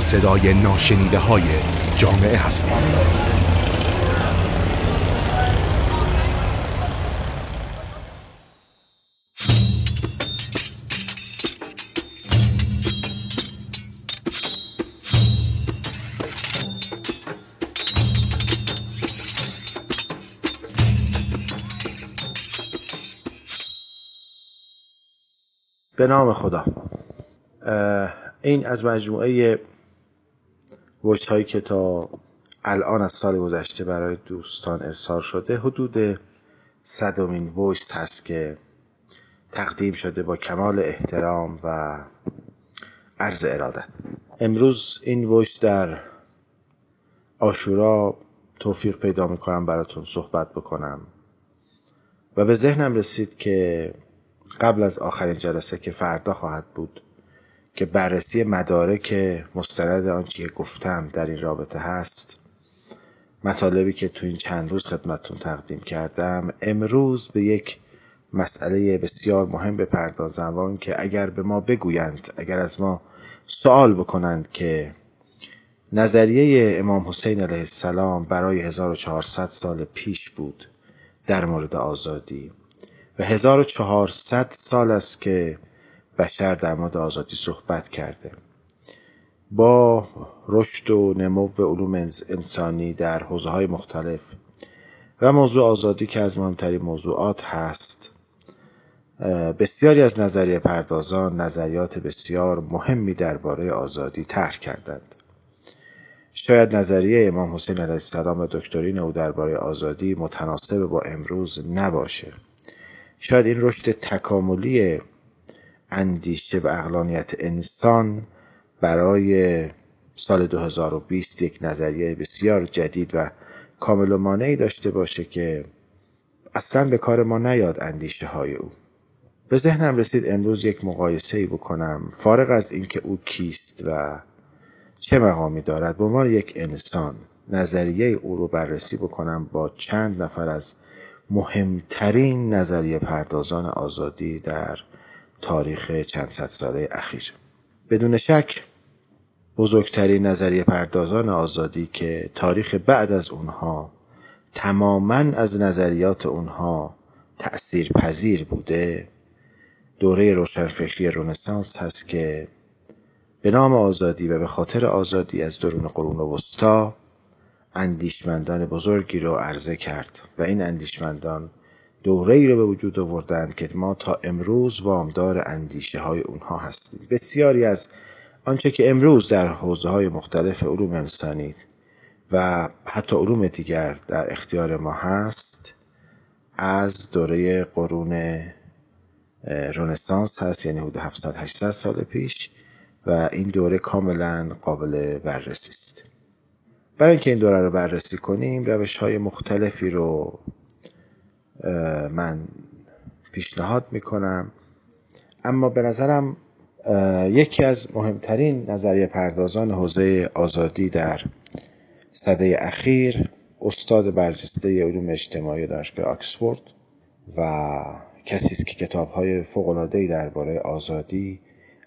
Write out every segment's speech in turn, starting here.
صدای ناشنیده های جامعه هستیم. به نام خدا. این از مجموعه ویس هایی که تا الان از سال گذشته برای دوستان ارسال شده حدود صدمین ویس هست که تقدیم شده با کمال احترام و عرض ارادت. امروز این ویس در آشورا توفیق پیدا می‌کنم براتون صحبت بکنم. و به ذهنم رسید که قبل از آخرین جلسه که فردا خواهد بود که بررسی مدارک مستند آنچه که گفتم در این رابطه هست مطالبی که تو این چند روز خدمتتون تقدیم کردم امروز به یک مسئله بسیار مهم بپردازم و که اگر به ما بگویند اگر از ما سوال بکنند که نظریه امام حسین علیه السلام برای 1400 سال پیش بود در مورد آزادی و 1400 سال است که بشر در مورد آزادی صحبت کرده. با رشد و نمو علوم انسانی در حوزه های مختلف و موضوع آزادی که از مهمترین موضوعات هست بسیاری از نظریه پردازان نظریات بسیار مهمی درباره آزادی طرح کردند. شاید نظریه امام حسین علیه السلام و دکترین او درباره آزادی متناسب با امروز نباشه. شاید این رشد تکاملی اندیشه و اقلانیت انسان برای سال 2020 یک نظریه بسیار جدید و کامل و مانعی داشته باشه که اصلا به کار ما نیاد اندیشه های او. به ذهنم رسید امروز یک مقایسه ای بکنم فارغ از اینکه او کیست و چه مقامی دارد به عنوان یک انسان نظریه او رو بررسی بکنم با چند نفر از مهمترین نظریه پردازان آزادی در تاریخ چند صد ساله اخیر. بدون شک بزرگترین نظریه پردازان آزادی که تاریخ بعد از اونها تماما از نظریات اونها تأثیر پذیر بوده دوره روشنفکری رونسانس هست که به نام آزادی و به خاطر آزادی از درون قرون وسطا اندیشمندان بزرگی رو عرضه کرد و این اندیشمندان دوره ای رو به وجود آوردند که ما تا امروز وامدار اندیشه های اونها هستیم. بسیاری از آنچه که امروز در حوزه های مختلف علوم انسانی و حتی علوم دیگر در اختیار ما هست از دوره قرون رنسانس هست یعنی حدود 700 800 سال پیش و این دوره کاملا قابل بررسی است. برای اینکه این دوره رو بررسی کنیم روش های مختلفی رو من پیشنهاد می‌کنم. اما به نظرم یکی از مهمترین نظریه پردازان حوزه آزادی در صده اخیر استاد برجسته علوم اجتماعی دانشگاه آکسفورد و کسی است که کتابهای فوق‌العاده‌ای درباره آزادی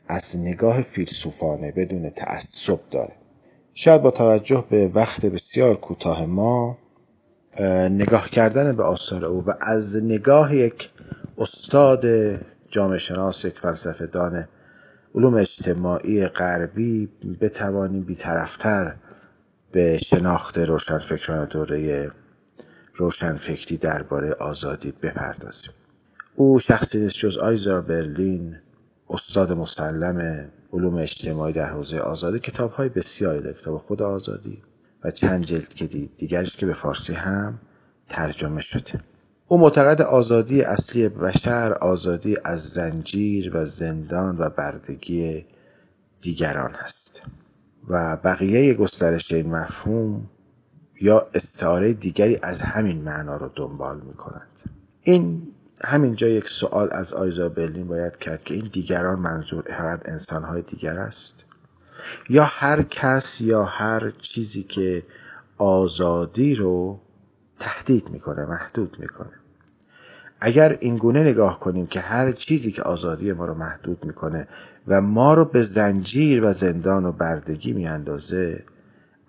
از نگاه فیلسوفانه بدون تعصب داره. شاید با توجه به وقت بسیار کوتاه ما نگاه کردن به آثار او و از نگاه یک استاد جامعه شناس یک فلسفه دانه علوم اجتماعی غربی بتوانیم بیطرفتر به شناخت روشنفکران دوره روشنفکری درباره آزادی بپردازیم. او شخصی نیست جز آیزار برلین استاد مسلم علوم اجتماعی در حوزه آزادی. کتاب های بسیاری در کتاب خود آزادی و چند جلد که دید. دیگرش که به فارسی هم ترجمه شده. او معتقد آزادی اصلی بشر آزادی از زنجیر و زندان و بردگی دیگران هست. و بقیه گسترش این مفهوم یا استعاره دیگری از همین معنا رو دنبال می کند. این همینجا یک سوال از آیزا برلین باید کرد که این دیگران منظور فقط انسانهای دیگر است؟ یا هر کس یا هر چیزی که آزادی رو تهدید می‌کنه محدود می‌کنه. اگر اینگونه نگاه کنیم که هر چیزی که آزادی ما رو محدود می‌کنه و ما رو به زنجیر و زندان و بردگی میاندازه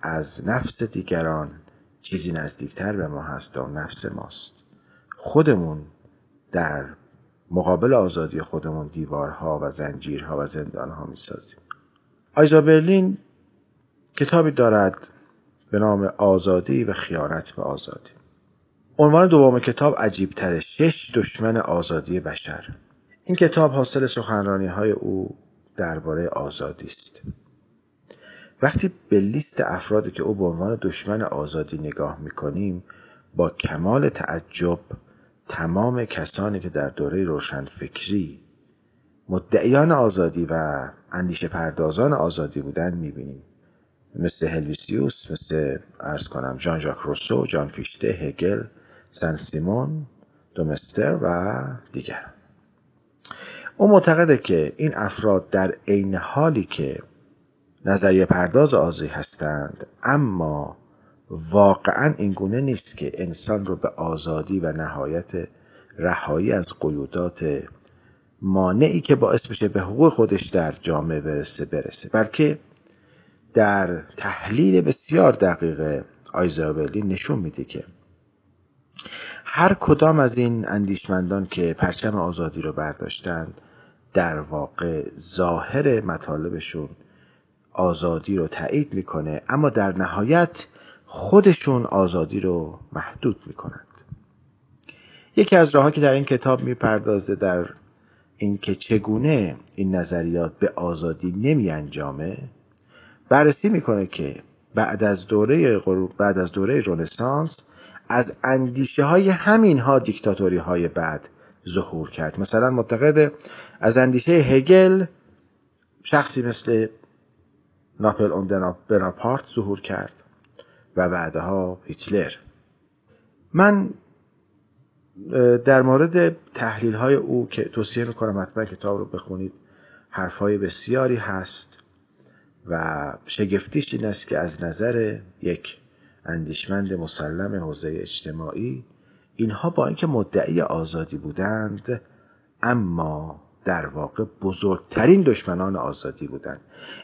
از نفس دیگران چیزی نزدیکتر به ما هست و نفس ماست. خودمون در مقابل آزادی خودمون دیوارها و زنجیرها و زندانها می‌سازیم. آیزا برلین کتابی دارد به نام آزادی و خیانت به آزادی. عنوان دوم کتاب عجیب تره شش دشمن آزادی بشر. این کتاب حاصل سخنرانی های او درباره آزادی است. وقتی به لیست افرادی که او به عنوان دشمن آزادی نگاه می‌کنیم با کمال تعجب تمام کسانی که در دوره روشنفکری مدعیان آزادی و اندیشه پردازان آزادی بودند می‌بینیم. مثل هلویسیوس مثل ارز کنم جان ژاک روسو جان فیشته هگل سن سیمون دومستر و دیگران او معتقده که این افراد در عین حالی که نظریه پرداز آزادی هستند اما واقعا اینگونه نیست که انسان رو به آزادی و نهایت رهایی از قیودات مانعی که باعث بشه به حقوق خودش در جامعه برسه برسه. بلکه در تحلیل بسیار دقیق آیزابلی نشون میده که هر کدام از این اندیشمندان که پرچم آزادی رو برداشتند در واقع ظاهر مطالبشون آزادی رو تایید می‌کنه اما در نهایت خودشون آزادی رو محدود می‌کنند. یکی از راهها که در این کتاب می‌پردازه در اینکه چگونه این نظریات به آزادی نمی انجامه بررسی می‌کنه که بعد از دوره بعد از دوره رنسانس از اندیشه های همین ها دیکتاتوری های بعد ظهور کرد. مثلا معتقد از اندیشه هگل شخصی مثل ناپل اون بناپارت ظهور کرد و بعدها هیتلر. من در مورد تحلیل های او که توصیه می‌کنم حتما کتاب رو بخونید حرفهای بسیاری هست و شگفتیش این است که از نظر یک اندیشمند مسلم حوزه اجتماعی اینها با اینکه مدعی آزادی بودند اما در واقع بزرگترین دشمنان آزادی بودند.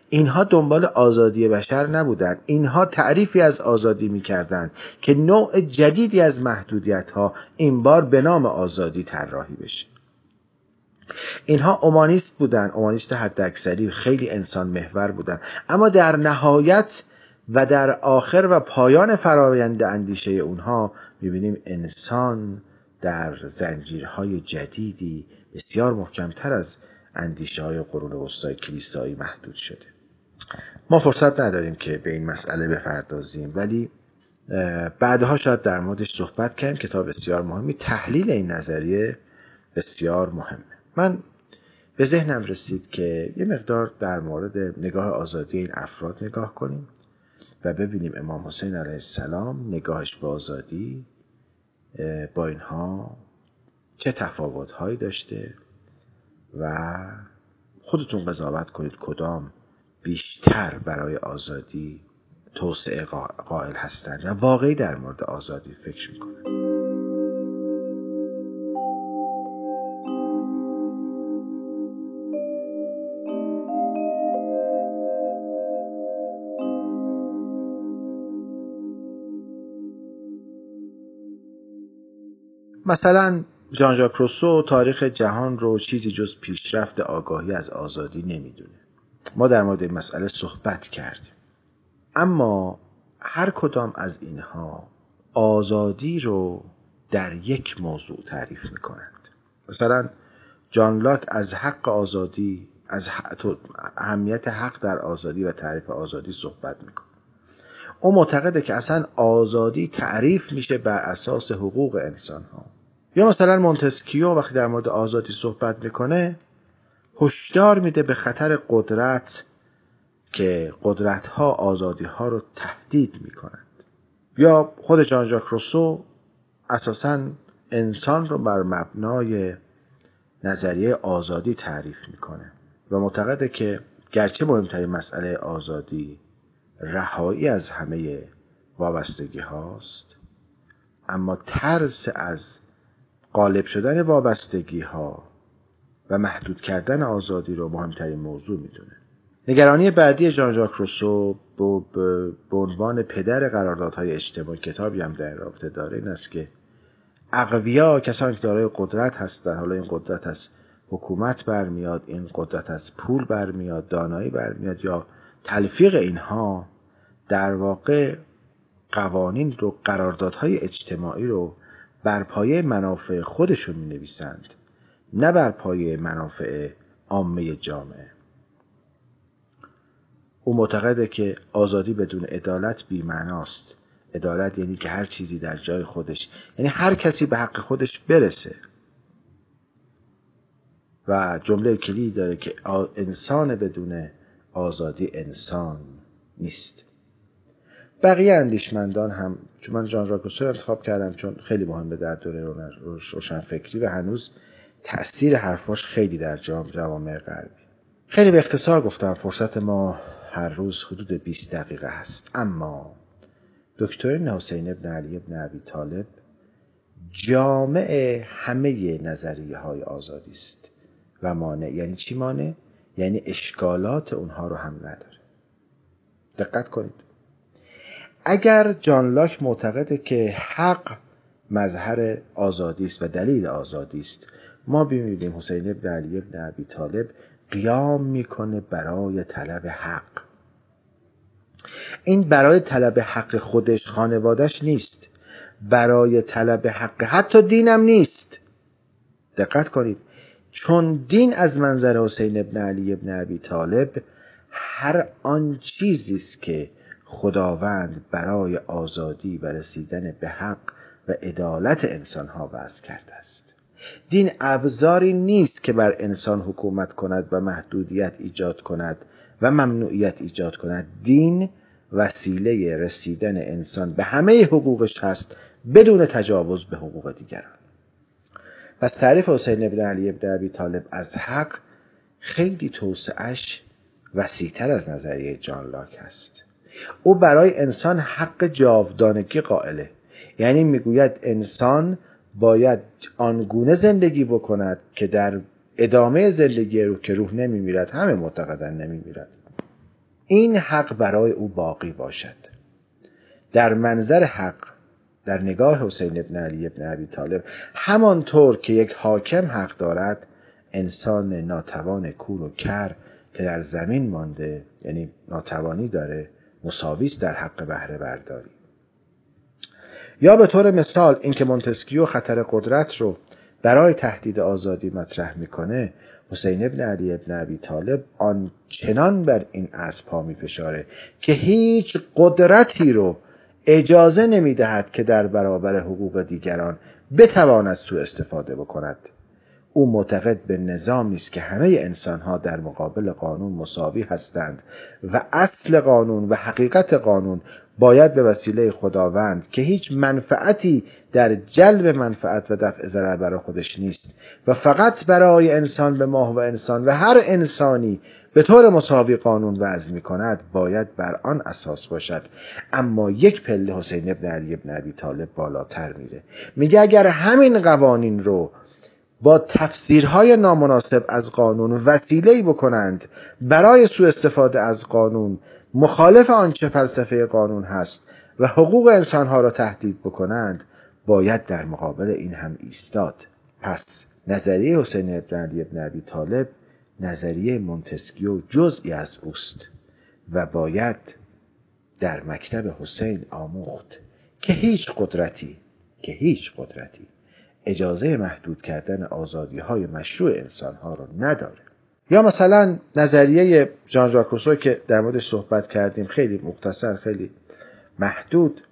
اینها دنبال آزادی بشر نبودند. اینها تعریفی از آزادی می‌کردند که نوع جدیدی از محدودیت ها این بار به نام آزادی طراحی بشه. اینها اومانیست بودن اومانیست حداکثری خیلی انسان محور بودن اما در نهایت و در آخر و پایان فرایند اندیشه اونها می‌بینیم انسان در زنجیرهای جدیدی بسیار محکمتر از اندیشه های قرون وسطای کلیسایی محدود شده. ما فرصت نداریم که به این مسئله بپردازیم ولی بعدها شاید در موردش صحبت کنیم. کتاب بسیار مهمی. تحلیل این نظریه بسیار مهمه. من به ذهنم رسید که یه مقدار در مورد نگاه آزادی این افراد نگاه کنیم و ببینیم امام حسین علیه السلام نگاهش به آزادی با اینها چه تفاوتهایی داشته و خودتون قضاوت کنید کدام بیشتر برای آزادی توسعه قائل هستند و واقعی در مورد آزادی فکر می‌کنند مثلا ژان ژاک روسو تاریخ جهان رو چیزی جز پیشرفت آگاهی از آزادی نمی‌دونه. ما در مورد این مسئله صحبت کردیم. اما هر کدام از اینها آزادی رو در یک موضوع تعریف می‌کنند. مثلا جان لاک از حق آزادی از اهمیت حق در آزادی و تعریف آزادی صحبت می‌کنه. او معتقده که اصلا آزادی تعریف میشه بر اساس حقوق انسان ها یا مثلا مونتسکیو وقتی در مورد آزادی صحبت می‌کنه هشدار میده به خطر قدرت که قدرت ها آزادی ها رو تهدید می‌کنند. یا خود جان ژاک روسو اساسا انسان رو بر مبنای نظریه آزادی تعریف می‌کنه و معتقده که گرچه مهمترین مسئله آزادی رهایی از همه وابستگی هاست اما ترس از غالب شدن وابستگی ها و محدود کردن آزادی رو مهمترین موضوع می‌دونه. نگرانی بعدی ژان ژاک روسو به عنوان پدر قراردادهای اجتماعی کتابی هم در رابطه داره این است که اقویا کسانی که دارای قدرت هستن حالا این قدرت از حکومت برمیاد این قدرت از پول برمیاد دانایی برمیاد یا تلفیق اینها در واقع قوانین رو قراردادهای اجتماعی رو بر پایه منافع خودشون می نویسند نه بر پایه منافع عامه جامعه. او معتقده که آزادی بدون عدالت بیمعناست. عدالت یعنی که هر چیزی در جای خودش یعنی هر کسی به حق خودش برسه. و جمله کلی داره که انسان بدون آزادی انسان نیست. بقیه اندیشمندان هم چون من جان راکوسو انتخاب کردم چون خیلی مهمه در دوره روشنفکری و هنوز تأثیر حرفاش خیلی در جوامع غربی. خیلی به اختصار گفتم فرصت ما هر روز حدود 20 دقیقه هست. اما دکتر حسین ابن علی ابن عبی طالب جامع همه نظریه های آزادی است و مانع یعنی چی مانع؟ یعنی اشکالات اونها رو هم نداره. دقت کنید. اگر جان لاک معتقده که حق مظهر آزادی است و دلیل آزادی است ما ببینیم حسین ابن علی ابن عبی طالب قیام می‌کنه برای طلب حق. این برای طلب حق خودش خانوادش نیست. برای طلب حق حتی دینم نیست. دقت کنید. چون دین از منظر حسین ابن علی ابن ابی طالب هر آن چیزی است که خداوند برای آزادی و رسیدن به حق و عدالت انسان ها وضع کرده است. دین ابزاری نیست که بر انسان حکومت کند و محدودیت ایجاد کند و ممنوعیت ایجاد کند. دین وسیله رسیدن انسان به همه حقوقش هست بدون تجاوز به حقوق دیگران. پس تعریف حسین ابن علی ابن عبی طالب از حق خیلی توسعش وسیعتر از نظریه جان لاک است او برای انسان حق جاودانگی قائله. یعنی می‌گوید انسان باید آنگونه زندگی بکند که در ادامه زندگی روح که روح نمیمیرد همه معتقدن نمیمیرد. این حق برای او باقی باشد. در منظر حق در نگاه حسین ابن علی ابن عبی طالب همانطور که یک حاکم حق دارد انسان ناتوان کور و کر که در زمین مانده یعنی ناتوانی داره مساویست در حق بهره برداری. یا به طور مثال اینکه مونتسکیو خطر قدرت رو برای تهدید آزادی مطرح می‌کنه حسین ابن علی ابن ابی طالب آنچنان بر این اسب فشاره که هیچ قدرتی رو اجازه نمی دهد که در برابر حقوق دیگران بتواند سوء استفاده بکند. او معتقد به نظامی است که همه انسانها در مقابل قانون مساوی هستند و اصل قانون و حقیقت قانون باید به وسیله خداوند که هیچ منفعتی در جلب منفعت و دفع ضرر برای خودش نیست و فقط برای انسان به ماه و انسان و هر انسانی به طور مساوی قانون وضع می کند باید بر آن اساس باشد. اما یک پله حسین ابن علی ابن عبی طالب بالاتر میره. میگه اگر همین قوانین رو با تفسیرهای نامناسب از قانون وسیله بکنند برای سوء استفاده از قانون مخالف آنچه فلسفه قانون هست و حقوق انسانها را تهدید بکنند باید در مقابل این هم ایستاد. پس نظریه حسین ابن علی ابن عبی طالب نظریه مونتسکیو جزئی از اوست و باید در مکتب حسین آموخت که هیچ قدرتی که هیچ قدرتی اجازه محدود کردن آزادی های مشروع انسان ها رو نداره. یا مثلا نظریه جان ژاک که در موردش صحبت کردیم خیلی مختصر خیلی محدود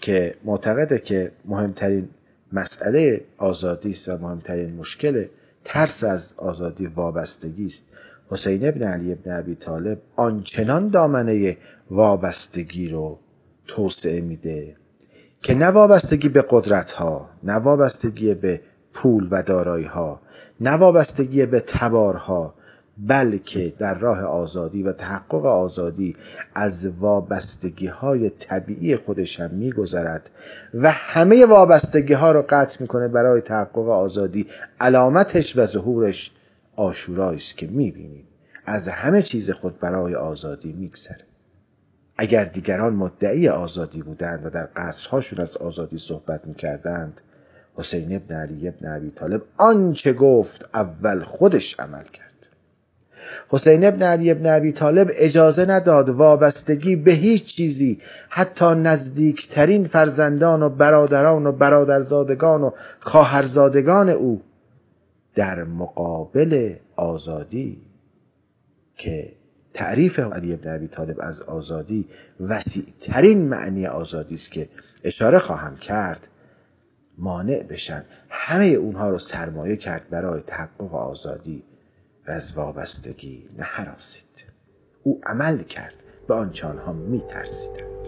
که معتقده که مهمترین مسئله آزادی است و مهمترین مشکل ترس از آزادی وابستگی است. حسین ابن علی ابن ابی طالب آنچنان دامنه وابستگی رو توسعه میده. که نه وابستگی به قدرت ها نه وابستگی به پول و دارایی ها نه وابستگی به تبارها بلکه در راه آزادی و تحقق آزادی از وابستگی های طبیعی خودش هم میگذرد و همه وابستگی ها رو قطع می‌کنه برای تحقق آزادی. علامتش و ظهورش آشورایی است که می‌بینیم. از همه چیز خود برای آزادی میگذره. اگر دیگران مدعی آزادی بودند و در قصرهاشون از آزادی صحبت می‌کردند حسین ابن علی ابن عبی طالب آنچه گفت اول خودش عمل کرد. حسین ابن علی ابن عبی طالب اجازه نداد وابستگی به هیچ چیزی حتی نزدیکترین فرزندان و برادران و برادرزادگان و خواهرزادگان او در مقابل آزادی که تعریف علی ابن عبی طالب از آزادی وسیع ترین معنی آزادی است که اشاره خواهم کرد. مانع بشن همه اونها رو سرمایه کرد برای تحقق آزادی و از وابستگی نهراسید. او عمل کرد به آنچه آنها میترسیدند.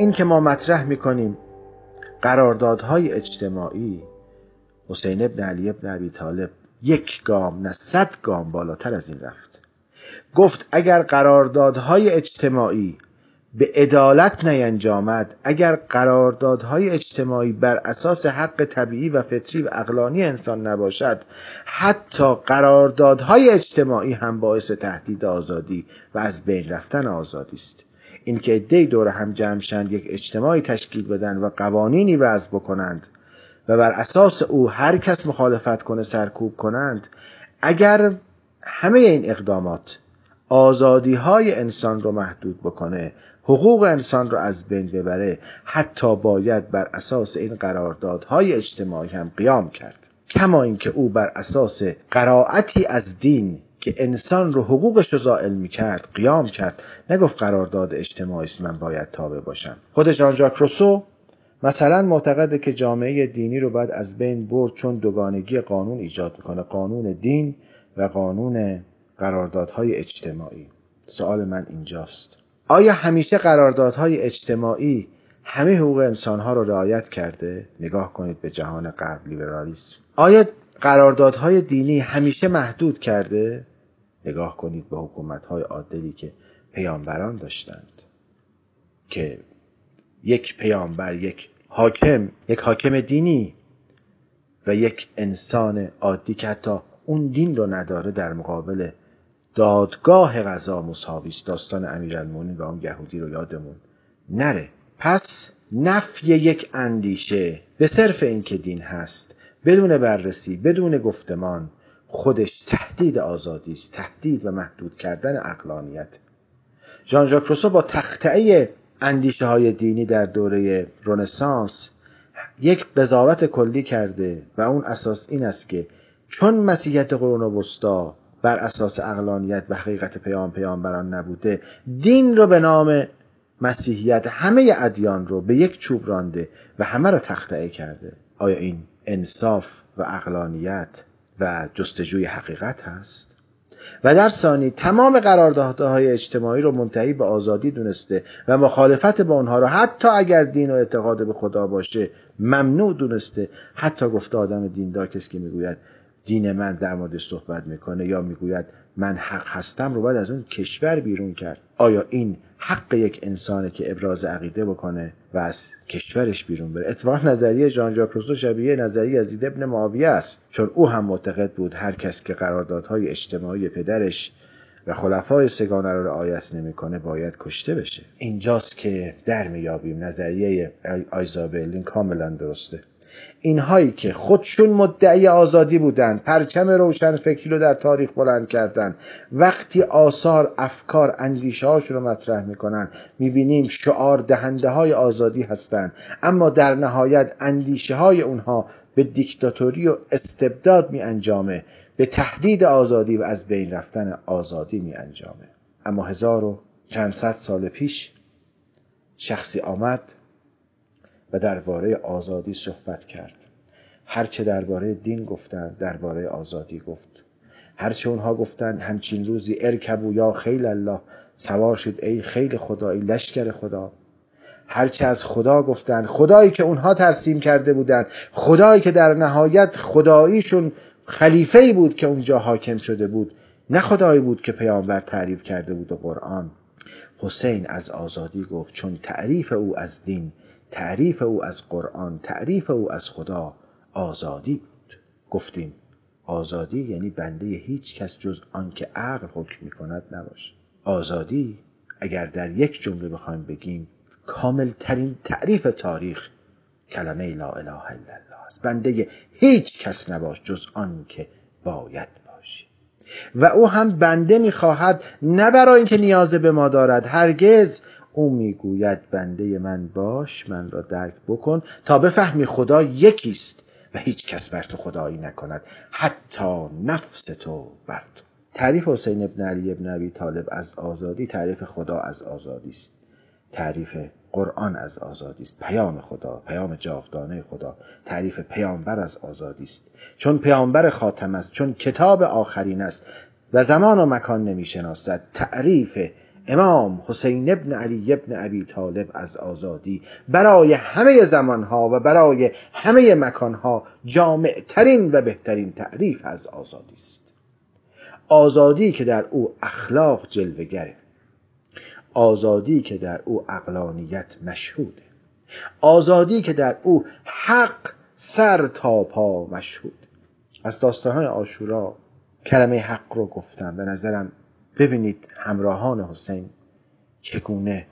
این که ما مطرح می‌کنیم قراردادهای اجتماعی حسین ابن علی ابن عبی طالب یک گام نه صد گام بالاتر از این رفت. گفت اگر قراردادهای اجتماعی به عدالت نینجامد اگر قراردادهای اجتماعی بر اساس حق طبیعی و فطری و اقلانی انسان نباشد حتی قراردادهای اجتماعی هم باعث تهدید آزادی و از بین رفتن آزادی است. اینکه عدهای دور هم جمع شند یک اجتماعی تشکیل بدن و قوانینی وضع بکنند و بر اساس او هر کس مخالفت کنه سرکوب کنند اگر همه این اقدامات آزادی های انسان رو محدود بکنه حقوق انسان رو از بین ببره حتی باید بر اساس این قراردادهای اجتماعی هم قیام کرد. کما اینکه او بر اساس قرائتی از دین که انسان رو حقوقش رو زائل می کرد قیام کرد. نگفت قرارداد اجتماعی است من باید تابع باشم. خود ژان ژاک روسو مثلا معتقده که جامعه دینی رو باید از بین برد چون دوگانگی قانون ایجاد می‌کنه قانون دین و قانون قراردادهای اجتماعی. سوال من اینجاست. آیا همیشه قراردادهای اجتماعی همه حقوق انسانها رو رعایت کرده؟ نگاه کنید به جهان غرب لیبرالیسم. آیا قراردادهای دینی همیشه محدود کرده؟ نگاه کنید به حکومتهای عادلی که پیامبران داشتند که یک پیامبر یک حاکم یک حاکم دینی و یک انسان عادی که حتی اون دین رو نداره در مقابل دادگاه غذا مساوی داستان امیرالمومنین و اون یهودی رو یادمون نره. پس نفی یک اندیشه به صرف اینکه دین هست بدون بررسی بدون گفتمان خودش تهدید آزادی است تهدید و محدود کردن اقلانیت ژان ژاک روسو با تختعه اندیشه های دینی در دوره رنسانس یک قضاوت کلی کرده و اون اساس این است که چون مسیحیت قرون وسطا بر اساس اقلانیت و حقیقت پیام پیامبران نبوده دین رو به نام مسیحیت همه ادیان رو به یک چوب رانده و همه رو تخته کرده. آیا این انصاف و اقلانیت و جستجوی حقیقت هست. و در ثانی تمام قراردادهای اجتماعی رو منتهی به آزادی دونسته و مخالفت با اونها رو حتی اگر دین و اعتقاد به خدا باشه ممنوع دونسته. حتی گفته آدم دیندار کسی که می‌گوید دین من در موردش صحبت می‌کنه یا می‌گوید من حق هستم رو باید از اون کشور بیرون کرد. آیا این حق یک انسانه که ابراز عقیده بکنه و از کشورش بیرون بره؟ اتفاقا نظریه ژان ژاک روسو شبیه نظریه از ابن معاویه است. چون او هم معتقد بود هر کس که قراردادهای اجتماعی پدرش و خلفای سگانه رو رعایت نمی‌کنه باید کشته بشه. اینجاست که در میابیم نظریه آیزابلین کاملا درسته. اینهایی که خودشون مدعی آزادی بودند پرچم روشن فکری رو در تاریخ بلند کردن وقتی آثار افکار اندیشه هاشون رو مطرح می‌کنن می‌بینیم شعار دهنده های آزادی هستند. اما در نهایت اندیشه های اونها به دیکتاتوری و استبداد می انجامه به تهدید آزادی و از بین رفتن آزادی می انجامه اما هزار و چند صد سال پیش شخصی آمد و درباره آزادی صحبت کرد. هرچه درباره دین گفتند درباره آزادی گفت. هرچه اونها گفتند همچین روزی ارکبو یا خیل الله سوار شد ای خیل خدایی لشکر خدا. هرچه از خدا گفتند خدایی که اونها ترسیم کرده بودند خدایی که در نهایت خداییشون خلیفه بود که اونجا حاکم شده بود نه خدایی بود که پیامبر تعریف کرده بود و قرآن. حسین از آزادی گفت چون تعریف او از دین تعریف او از قرآن تعریف او از خدا آزادی بود. گفتیم آزادی یعنی بنده هیچ کس جز آنکه عقل حکم می کند نباشه. آزادی اگر در یک جمله بخوایم بگیم کامل ترین تعریف تاریخ کلمه لا اله الا الله است. بنده هیچ کس نباش جز آنکه باید باشی و او هم بنده می‌خواهد نه برای اینکه نیاز به ما دارد هرگز او می‌گوید بنده من باش من را درک بکن تا بفهمی خدا یکیست و هیچ کس بر تو خدایی نکند حتی نفس تو بر تو. تعریف حسین ابن علی ابن ابی طالب از آزادی تعریف خدا از آزادی است. تعریف قرآن از آزادی است. پیام خدا پیام جاودانه خدا تعریف پیامبر از آزادی است. چون پیامبر خاتم است چون کتاب آخرین است و زمان و مکان نمی‌شناسد تعریف امام حسین ابن علی ابن ابی طالب از آزادی برای همه زمانها و برای همه مکانها جامعترین و بهترین تعریف از آزادی است. آزادی که در او اخلاق جلوگره آزادی که در او اقلانیت مشهوده. آزادی که در او حق سر تا پا مشهود. از داستانهای آشورا کلمه حق رو گفتم. به نظرم ببینید همراهان حسین چگونه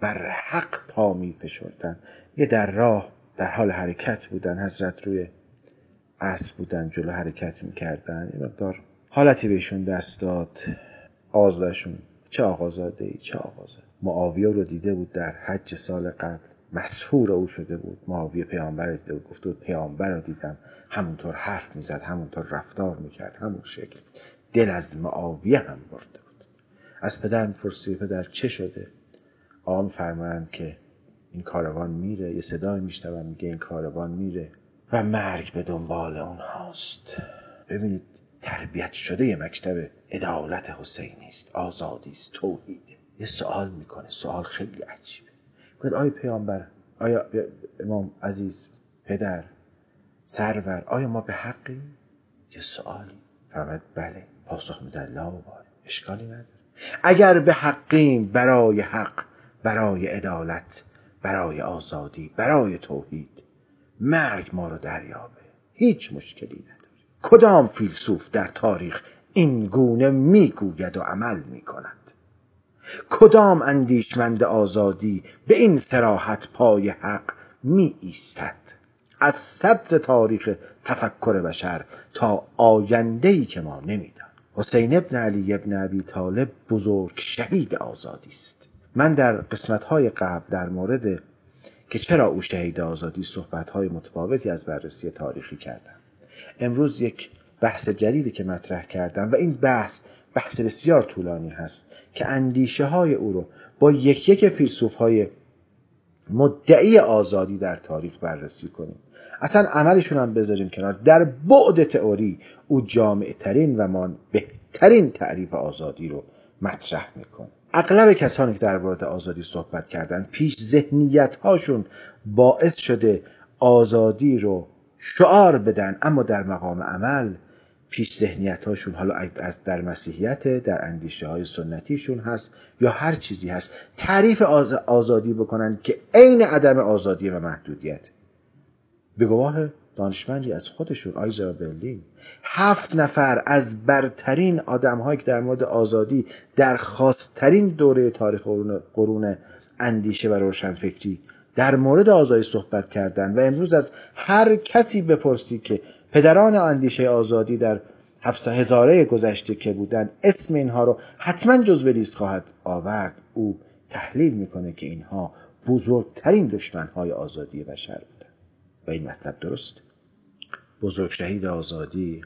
بر حق پا می فشردن. یه در راه در حال حرکت بودن حضرت روی اسب بودن جلو حرکت می‌کردن یه مقدار حالتی بهشون دست داد. آزادشون چه آقازاده ای چه آقازاده. معاویه رو دیده بود در حج سال قبل. مسفور او شده بود. معاویه پیامبر دیده بود. گفته بود پیامبر رو دیدم. همونطور حرف می‌زد همونطور رفتار می‌کرد همون شکل. دل از معاویه هم برده بود. از پدر می‌پرسی پدر چه شده؟ آقا فرمایند که این کاروان میره یه صدای میشنوم میگه این کاروان میره و مرگ به دنبال اونهاست ببینید تربیت شده یه مکتب عدالت حسینی است آزادی است توحیده یه سوال می‌کنه سوال خیلی عجیبه. گفت آیا پیامبر آیا امام عزیز پدر سرور آیا ما به حقی یه سوالی. فرمد بله. پاسخ میده لا باره اشکالی نداره. اگر به حقیم برای حق برای عدالت برای آزادی برای توحید مرگ ما رو دریابه. هیچ مشکلی نداره. کدام فیلسوف در تاریخ این گونه می‌گوید و عمل می‌کند؟ کدام اندیشمند آزادی به این سراحت پای حق می ایستد از صدر تاریخ تفکر بشر تا آیندهی که ما نمیدان حسین ابن علی ابن ابی طالب بزرگ شهید آزادی است. من در قسمت های قبل در مورد که چرا او شهید آزادی صحبت های متفاوتی از بررسی تاریخی کردم. امروز یک بحث جدیدی که مطرح کردم و این بحث بحث بسیار طولانی هست که اندیشه های او رو با یک یک فیلسوف های مدعی آزادی در تاریخ بررسی کنیم. اصلا عملشون هم بذاریم کنار. در بعد تئوری او جامع ترین و ما بهترین تعریف آزادی رو مطرح می‌کنه اغلب کسانی که در مورد آزادی صحبت کردن پیش ذهنیت هاشون باعث شده آزادی رو شعار بدن. اما در مقام عمل پیش ذهنیت هاشون حالا از در مسیحیت در اندیشه های سنتیشون هست یا هر چیزی هست تعریف آزادی بکنن که عین عدم آزادی و محدودیت. به گواه دانشمندی از خودشون. آیزا برلین. هفت نفر از برترین آدم هایی که در مورد آزادی در خاصترین دوره تاریخ قرون اندیشه و روشنفکری در مورد آزادی صحبت کردن و امروز از هر کسی بپرسی که پدران اندیشه آزادی در هفت هزاره گذشته که بودن اسم اینها رو حتما جزو لیست خواهد آورد. او تحلیل می‌کنه که اینها بزرگترین دشمنهای آزادی بشر و این مطلب درست. بزرگ شهید آزادی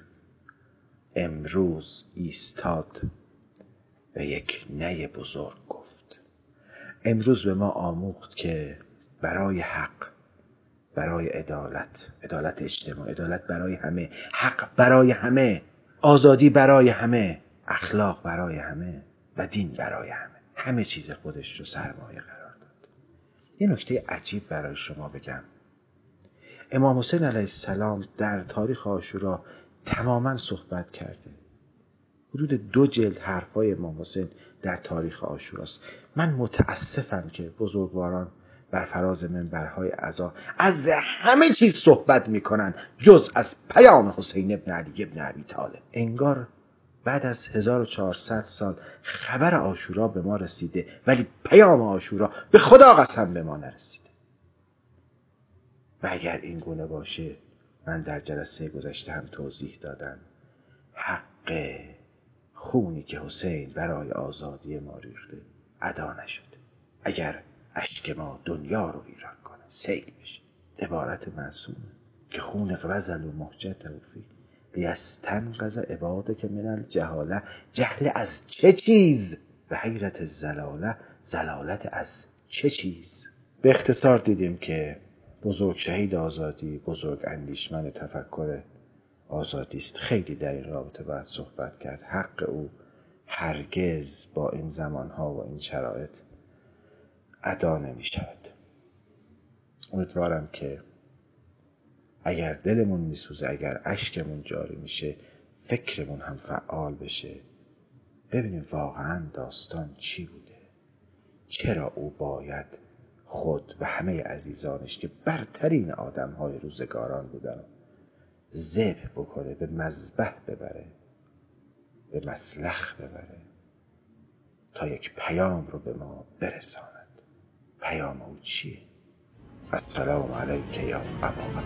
امروز ایستاد و یک نه بزرگ گفت. امروز به ما آموخت که برای حق برای عدالت عدالت اجتماع عدالت برای همه حق برای همه آزادی برای همه اخلاق برای همه و دین برای همه. همه چیز خودش رو سرمایه قرار داد. یه نکته عجیب برای شما بگم. امام حسین علیه السلام در تاریخ آشورا تماما صحبت کرده. حدود دو جلد حرفای امام حسین در تاریخ آشوراست من متاسفم که بزرگواران بر فراز منبرهای عزا از همه چیز صحبت می‌کنن جز از پیام حسین ابن علی ابن عبی طالب. انگار بعد از 1400 سال خبر آشورا به ما رسیده ولی پیام آشورا به خدا قسم به ما نرسیده و اگر این گونه باشه من در جلسه گذشته هم توضیح دادم. حق خونی که حسین برای آزادی ما ریخته ادا نشده. اگر اشک ما دنیا رو ویران کنه سیل بشه. عبارت معصومه که خون غزل و محجت توفی لیستنقذ عباده که من الجهاله. جهل از چه چیز؟ و حیرت زلاله. زلالت از چه چیز؟ به اختصار دیدیم که بزرگ شهید آزادی بزرگ اندیشمن تفکر آزادی است. خیلی در این رابطه باید صحبت کرد. حق او هرگز با این زمانها و این شرایط ادا نمی شود امیدوارم که اگر دلمون میسوزه اگر اشکمون جاری میشه فکرمون هم فعال بشه ببینیم واقعا داستان چی بوده؟ چرا او باید خود و همه عزیزانش که برترین آدم های روزگاران بودن. ذبح بکنه به مذبح ببره به مسلخ ببره تا یک پیام رو به ما برساند. پیام او چیه؟ السلام علیک یا ابا